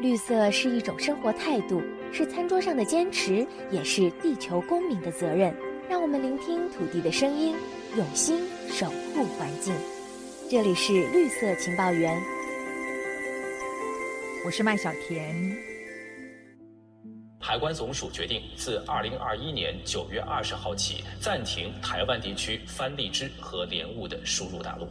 绿色是一种生活态度，是餐桌上的坚持，也是地球公民的责任。让我们聆听土地的声音，用心守护环境。这里是绿色情报员，我是麦小甜。海关总署决定自二零二一年九月二十号起暂停台湾地区番荔枝和莲雾的输入大陆。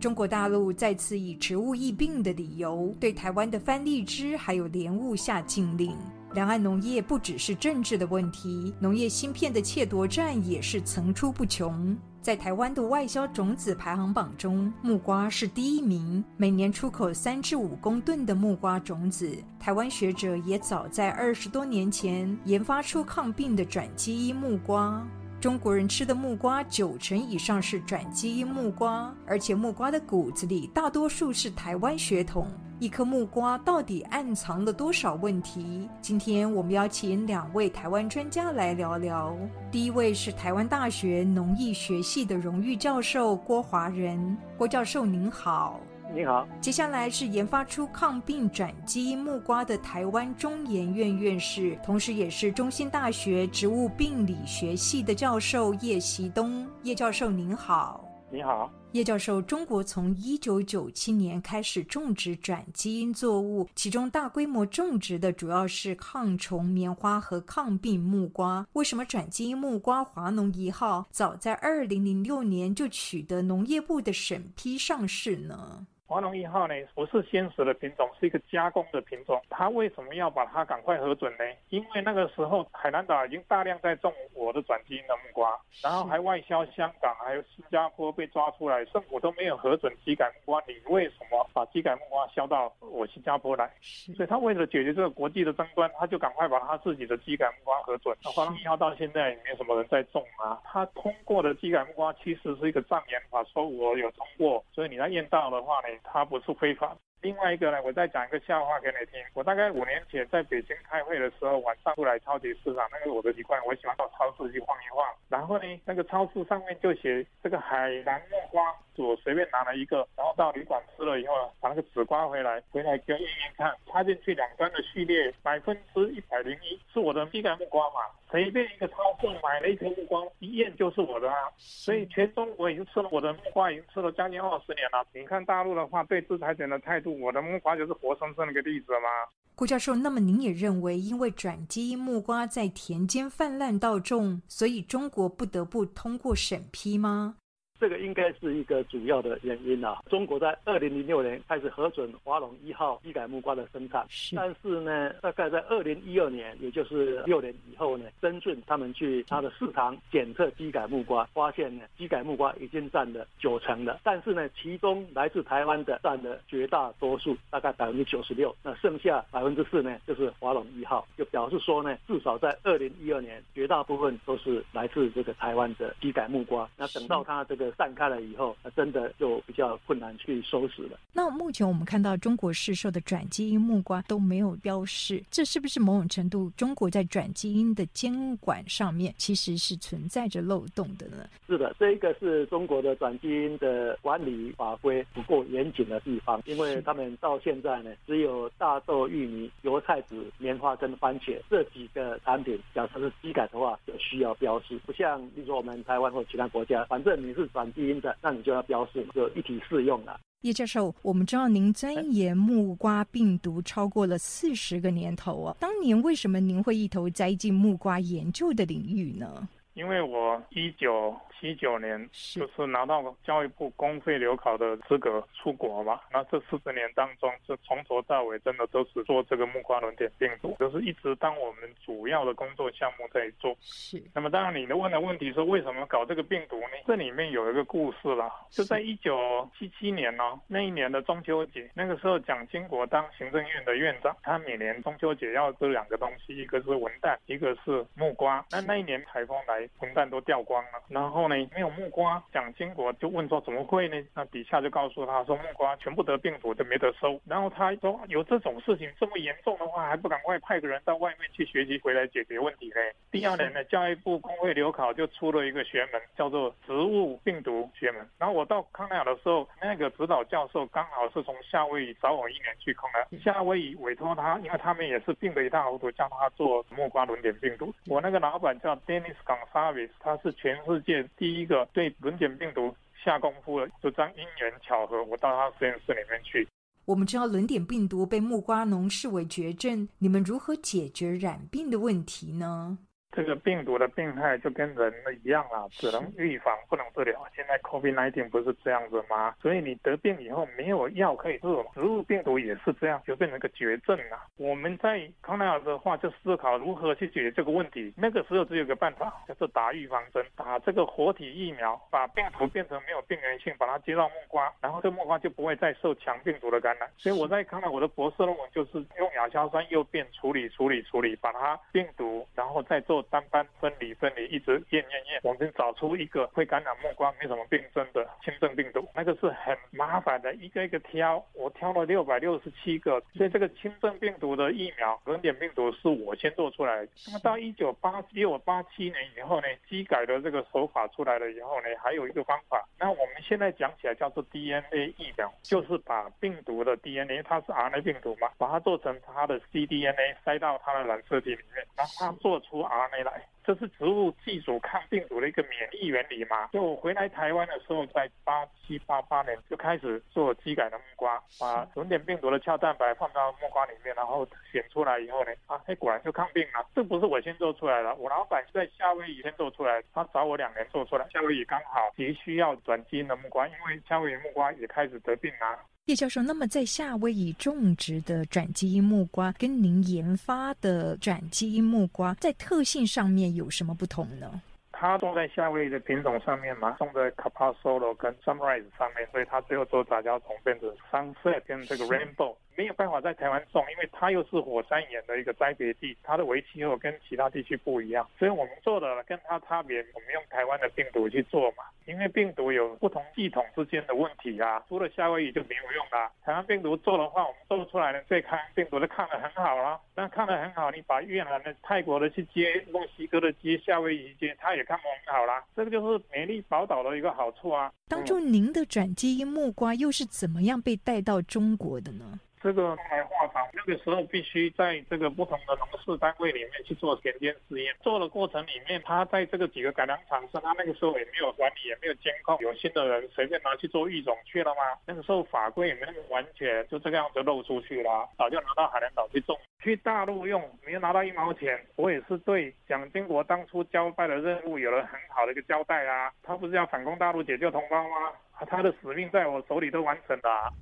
中国大陆再次以植物疫病的理由，对台湾的番荔枝还有莲雾下禁令。两岸农业不只是政治的问题，农业芯片的窃夺战也是层出不穷。在台湾的外销种子排行榜中，木瓜是第一名，每年出口三至五公吨的木瓜种子。台湾学者也早在二十多年前研发出抗病的转基因木瓜。中国人吃的木瓜九成以上是转基因木瓜，而且木瓜的骨子里大多数是台湾血统。一颗木瓜到底暗藏了多少问题？今天我们邀请两位台湾专家来聊聊。第一位是台湾大学农艺学系的荣誉教授郭华仁，郭教授您好。你好，接下来是研发出抗病转基因木瓜的台湾中研院院士，同时也是中兴大学植物病理学系的教授叶习东。叶教授您好，你好，叶教授。中国从一九九七年开始种植转基因作物，其中大规模种植的主要是抗虫棉花和抗病木瓜。为什么转基因木瓜华农一号早在二零零六年就取得农业部的审批上市呢？华农一号呢，不是鲜食的品种，是一个加工的品种。它为什么要把它赶快核准呢？因为那个时候海南岛已经大量在种我的转基因的木瓜，然后还外销香港，还有新加坡被抓出来，政府都没有核准基改木瓜，你为什么把基改木瓜销到我新加坡来？所以他为了解决这个国际的争端，他就赶快把他自己的基改木瓜核准。那华农一号到现在也没什么人在种啊。他通过的基改木瓜其实是一个障眼法，说我有通过，所以你来验到的话呢？它不是非法的。另外一个呢，我再讲一个笑话给你听。我大概五年前在北京开会的时候，晚上出来超级市场，那个我的习惯，我喜欢到超市去晃一晃。然后呢，那个超市上面就写这个海南木瓜，我随便拿了一个，然后到旅馆吃了以后呢，把那个纸刮回来，回来给验验看，插进去两端的序列百分之一百零一是我的一个木瓜嘛？随便一个超市买了一颗木瓜，一验就是我的啊。所以全中国已经吃了我的木瓜，已经吃了将近二十年了。你看大陆的话，对制裁权的态度。我的木瓜就是活生生的一个例子吗？顾教授，那么您也认为，因为转基因木瓜在田间泛滥到种，所以中国不得不通过审批吗？这个应该是一个主要的原因啊。中国在二零零六年开始核准华龙一号基改木瓜的生产，但是呢，大概在二零一二年，也就是六年以后呢，深圳他们去他的市场检测基改木瓜，发现呢，基改木瓜已经占了九成了。但是呢，其中来自台湾的占了绝大多数，大概百分之九十六。那剩下百分之四呢，就是华龙一号，就表示说呢，至少在二零一二年，绝大部分都是来自这个台湾的基改木瓜。那等到它这个散开了以后，那真的就比较困难去收拾了。那目前我们看到中国市售的转基因木瓜都没有标示，这是不是某种程度中国在转基因的监管上面其实是存在着漏洞的呢？是的，这一个是中国的转基因的管理法规不够严谨的地方，因为他们到现在呢，只有大豆、玉米、油菜籽、棉花跟番茄这几个产品，假设是机改的话，就需要标示，不像比如说我们台湾或其他国家，反正你是转。基因的，那你就要标示，就一体适用了。叶教授，我们知道您钻研木瓜病毒超过了四十个年头哦，当年为什么您会一头栽进木瓜研究的领域呢？因为我一九。七九年就是拿到教育部公费留考的资格出国嘛，那这四十年当中，是从头到尾真的都是做这个木瓜轮点病毒，就是一直当我们主要的工作项目在做。是。那么当然，你的问的问题是为什么搞这个病毒呢？这里面有一个故事啦，就在一九七七年呢，那一年的中秋节，那个时候蒋经国当行政院的院长，他每年中秋节要这两个东西，一个是文旦，一个是木瓜。那那一年台风来，混蛋都掉光了。然后呢，没有木瓜，蒋经国就问说怎么会呢？那底下就告诉他说木瓜全部得病毒就没得收。然后他说有这种事情这么严重的话，还不赶快派个人到外面去学习回来解决问题呢？第二年呢，教育部工会留考就出了一个学门，叫做植物病毒学门。然后我到康奈尔的时候，那个指导教授刚好是从夏威夷找我一年去康奈尔，夏威夷委托他，因为他们也是病得一塌糊涂，叫他做木瓜轮点病毒。我那个老板叫 Dennis Gonsalves，他是全世界第一个对轮点病毒下功夫的。就这样因缘巧合，我到他实验室里面去。我们知道轮点病毒被木瓜农视为绝症，你们如何解决染病的问题呢？这个病毒的病害就跟人一样啦，只能预防不能治疗。现在 COVID-19 不是这样子吗？所以你得病以后没有药可以治嘛。植物病毒也是这样，就变成个绝症了。我们在康奈尔的话就思考如何去解决这个问题。那个时候只有个办法，就是打预防针，打这个活体疫苗，把病毒变成没有病原性，把它接到木瓜，然后这木瓜就不会再受强病毒的感染。所以我在康奈尔我的博士论文就是用亚硝酸诱变处理处理处理，把它病毒，然后再做。单班分离分离，一直验验验，我们找出一个会感染木瓜、没什么病症的轻症病毒。那个是很麻烦的，一个一个挑，我挑了六百六十七个。所以这个轻症病毒的疫苗，轮点病毒是我先做出来的。那么到一九八六八七年以后呢，机改的这个手法出来了以后呢，还有一个方法。那我们现在讲起来叫做 DNA 疫苗，就是把病毒的 DNA，它是 RNA 病毒嘛，把它做成它的 cDNA，塞到它的染色体里面，让它做出 RNA。来，这是植物寄主抗病毒的一个免疫原理嘛？就我回来台湾的时候，在八七八八年就开始做基改的木瓜，把轮点病毒的鞘蛋白放到木瓜里面，然后选出来以后呢，啊，哎，果然就抗病了。这不是我先做出来的，我老板在夏威夷先做出来，他找我两年做出来。夏威夷刚好急需要转基因的木瓜，因为夏威夷木瓜也开始得病了。叶教授，那么在夏威夷种植的转基因木瓜跟您研发的转基因木瓜在特性上面有什么不同呢？它种在夏威夷的品种上面嘛，种在 Capasolo 跟 Sunrise 上面，所以它最后做杂交种变成 Sunset 跟这个 Rainbow。没有办法在台湾种，因为它又是火山岩的一个栽培地，它的微气候跟其他地区不一样，所以我们做的跟它差别，我们用台湾的病毒去做嘛，因为病毒有不同系统之间的问题啊，除了夏威夷就没有用啦。台湾病毒做的话，我们做出来的对抗病毒都抗得很好了，那抗得很好，你把越南的、泰国的去接，墨西哥的接，夏威夷接，它也抗不很好啦。这个就是美丽宝岛的一个好处啊。当初您的转基因木瓜又是怎么样被带到中国的呢？这个来化厂，那个时候必须在这个不同的农事单位里面去做田间试验。做的过程里面，他在这个几个改良厂是他那个时候也没有管理，也没有监控，有心的人随便拿去做育种去了吗？那个时候法规也没那么完全，就这个样子漏出去了，早就拿到海南岛去种，去大陆用没有拿到一毛钱。我也是对蒋经国当初交代的任务有了很好的一个交代啊，他不是要反攻大陆解救同胞吗？他的使命在我手里都完成了。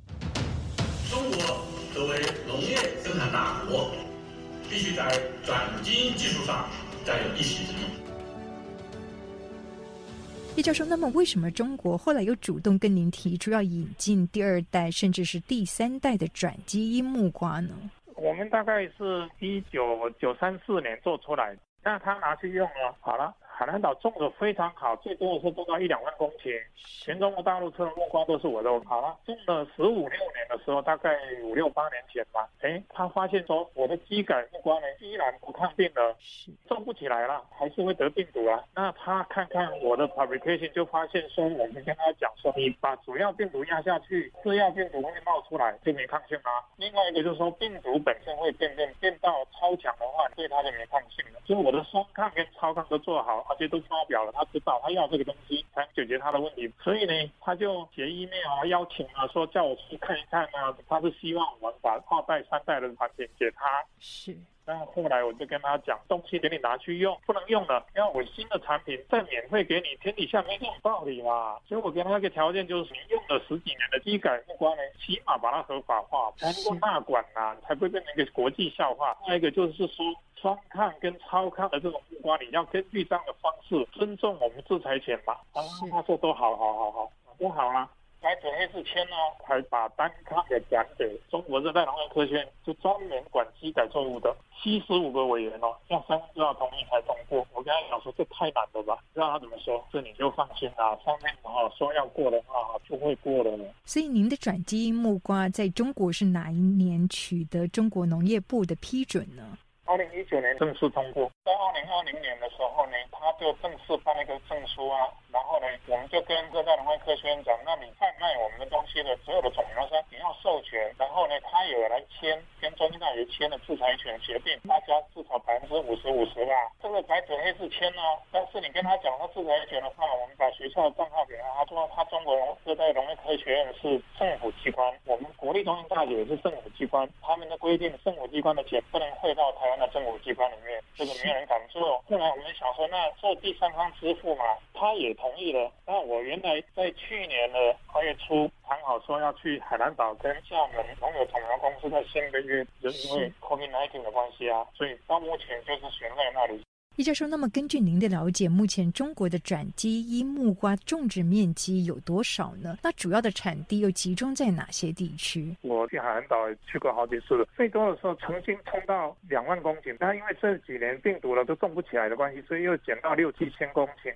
中国作为农业生产大国，必须在转基因技术上占有一席之地。叶教授，那么为什么中国后来又主动跟您提出要引进第二代甚至是第三代的转基因木瓜呢？我们大概是一九九三四年做出来，那他拿去用了，好了。海南岛种的非常好，最多的时候种到一两万公顷。全中国大陆吃的木瓜都是我的。好了，种了十五六年的时候，大概五六八年前吧。哎，他发现说我的基改木瓜呢依然不抗病了，种不起来了，还是会得病毒啊。那他看看我的 publication 就发现说，我们跟他讲说，你把主要病毒压下去，次要病毒会冒出来，就没抗性啦。另外一个就是说，病毒本身会变变变到超强的话，对它就没抗性了。所以我的双抗跟超抗都做好。而且都发表了，他知道他要这个东西才解决他的问题，所以呢，他就写 email 啊，邀请啊，说叫我去看一看啊，他是希望我们把二代、三代的产品给他。是。那后来我就跟他讲，东西给你拿去用，不能用了，要我新的产品再免费给你，天底下没这种道理嘛。所以我给他一个条件，就是你用了十几年的机改木瓜呢，起码把它合法化，才能够纳管呐，才不会变成一个国际笑话。另外一个就是说。双抗跟超抗的这种木瓜，你要根据这样的方式尊重我们制裁权嘛？啊，他说都好好好好，不好了。白纸黑字签哦，还把单刊给讲给中国热带农业科学院，就专门管机改作物的七十五个委员哦，要三分之二同意才通过。我跟他讲说这太难了吧，知道他怎么说？这你就放心啦，上面哦说要过的话就会过的。所以您的转基因木瓜在中国是哪一年取得中国农业部的批准呢？二零一九年正式通过，在二零二零年的时候呢，他就正式办了一个证书啊，然后呢，我们就跟热带农业科学院讲，那你贩卖我们的东西的所有的种苗商，你要授权，然后呢，他也来签跟中医大学签了制裁权协定，大家至少百分之五十五十吧，这个白纸黑字签哦，但是你跟他讲他制裁权的话，我们把学校的账号给他，他说他中国热带农业科学院是政府机关，我们国立中医大学也是政府机关，他们的规定政府机关的钱不能汇到台湾。的政府机关里面，这个没有人敢做。后来我们想说，那做第三方支付嘛，他也同意了。那我原来在去年的二月初说要去海南岛跟厦门农友同苗公司在签个约，就因为 COVID-19 的关系啊，所以到目前就是悬在那里。叶教授，那么根据您的了解，目前中国的转基因木瓜种植面积有多少呢？那主要的产地又集中在哪些地区？我去海南岛去过好几次了，最多的时候曾经冲到两万公顷，但因为这几年病毒了都种不起来的关系，所以又减到六七千公顷。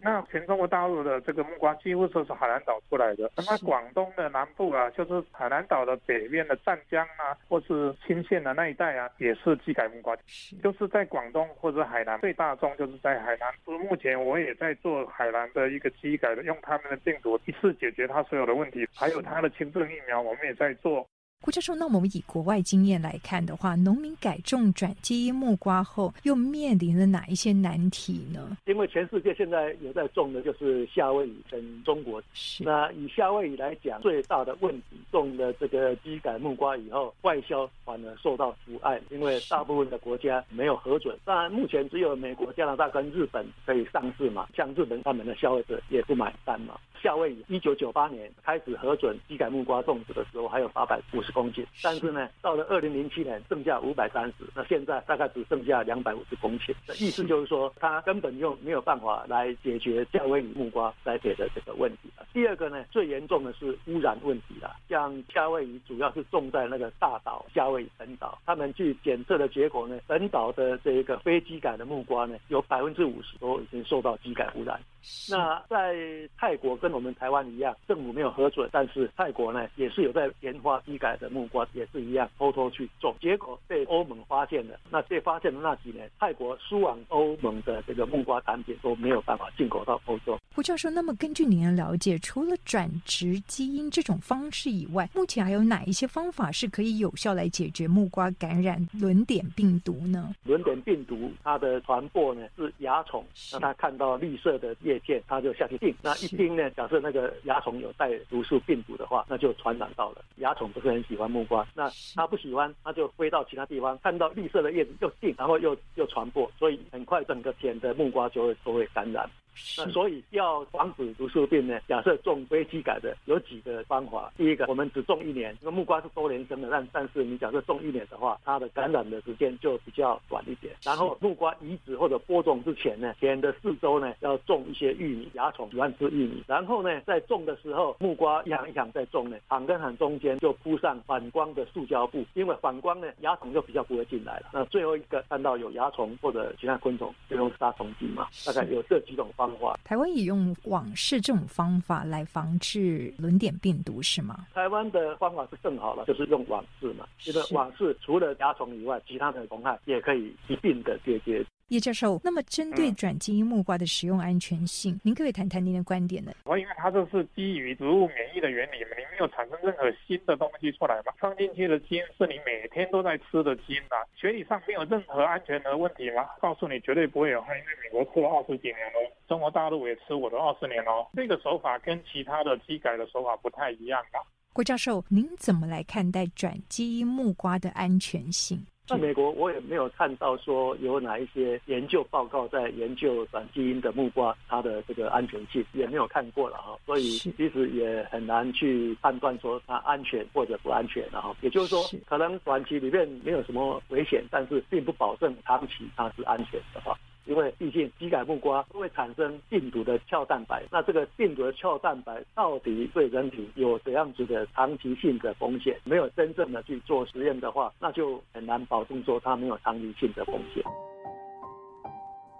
那全中国大陆的这个木瓜几乎都是海南岛出来的。那么广东的南部啊，就是海南岛的北边的湛江啊，或是新县的那一带啊，也是机改木瓜，就是在广东或者海南。最大宗就是在海南，目前我也在做海南的一个机改的，用他们的病毒一次解决它所有的问题，还有它的轻症疫苗，我们也在做。顾教授，那我们以国外经验来看的话，农民改种转基因木瓜后，又面临了哪一些难题呢？因为全世界现在有在种的就是夏威夷跟中国。那以夏威夷来讲，最大的问题，种了这个基改木瓜以后，外销反而受到阻碍，因为大部分的国家没有核准。当然，目前只有美国、加拿大跟日本可以上市嘛，像日本他们的消费者也不买单嘛。夏威夷一九九八年开始核准基改木瓜种植的时候，还有八百五十公顷，但是呢，到了二零零七年剩下五百三十，那现在大概只剩下两百五十公顷。意思就是说，它根本就没有办法来解决夏威夷木瓜栽培的这个问题第二个呢，最严重的是污染问题了。像夏威夷主要是种在那个大岛夏威夷本岛，他们去检测的结果呢，本岛的这一个非基改的木瓜呢，有百分之五十都已经受到基改污染。那在泰国跟我们台湾一样，政府没有核准，但是泰国呢也是有在研发机改的木瓜，也是一样偷偷去种，结果被欧盟发现了。那被发现的那几年，泰国输往欧盟的这个木瓜产品都没有办法进口到欧洲。胡教授，那么根据您的了解，除了转植基因这种方式以外，目前还有哪一些方法是可以有效来解决木瓜感染轮点病毒呢？轮点病毒它的传播呢是蚜虫，那它看到绿色的叶片，它就下去叮，那一叮呢，假设那个蚜虫有带毒素病毒的话，那就传染到了。蚜虫不是很喜欢木瓜，那它不喜欢，它就飞到其他地方，看到绿色的叶子又叮，然后又又传播，所以很快整个田的木瓜就会都会感染。那所以要防止毒素病呢？假设种非机改的有几个方法。第一个，我们只种一年，那木瓜是多年生的，但但是你假设种一年的话，它的感染的时间就比较短一点。然后木瓜移植或者播种之前呢，田的四周呢要种一些玉米，蚜虫喜欢吃玉米。然后呢，在种的时候，木瓜一行一行在种呢，行跟行中间就铺上反光的塑胶布，因为反光呢，蚜虫就比较不会进来了。那最后一个看到有蚜虫或者其他昆虫，就用杀虫剂嘛。大概有这几种。方法，台湾也用网式这种方法来防治轮点病毒是吗？台湾的方法是更好了，就是用网式嘛。因为网式除了蚜虫以外，其他的虫害也可以一并的解决。叶教授，那么针对转基因木瓜的使用安全性，您可以谈谈您的观点呢？我因为它这是基于植物免疫的原理嘛，你没有产生任何新的东西出来嘛，放进去的基因是你每天都在吃的基因呐，学理上没有任何安全的问题吗？告诉你绝对不会有害，因为美国吃了二十几年了，中国大陆也吃我的二十年哦，这个手法跟其他的基改的手法不太一样啊。郭教授，您怎么来看待转基因木瓜的安全性？在美国，我也没有看到说有哪一些研究报告在研究转基因的木瓜它的这个安全性，也没有看过了哈，所以其实也很难去判断说它安全或者不安全然后也就是说，可能短期里面没有什么危险，但是并不保证长期它是安全的哈。因为毕竟基改木瓜会产生病毒的鞘蛋白，那这个病毒的鞘蛋白到底对人体有怎样子的长期性的风险？没有真正的去做实验的话，那就很难保证说它没有长期性的风险。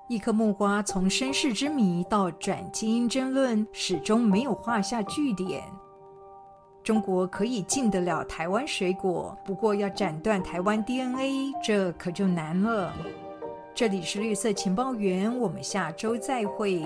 一颗木瓜从身世之谜到转基因争论，始终没有画下句点。中国可以进得了台湾水果，不过要斩断台湾 DNA，这可就难了。这里是绿色情报员，我们下周再会。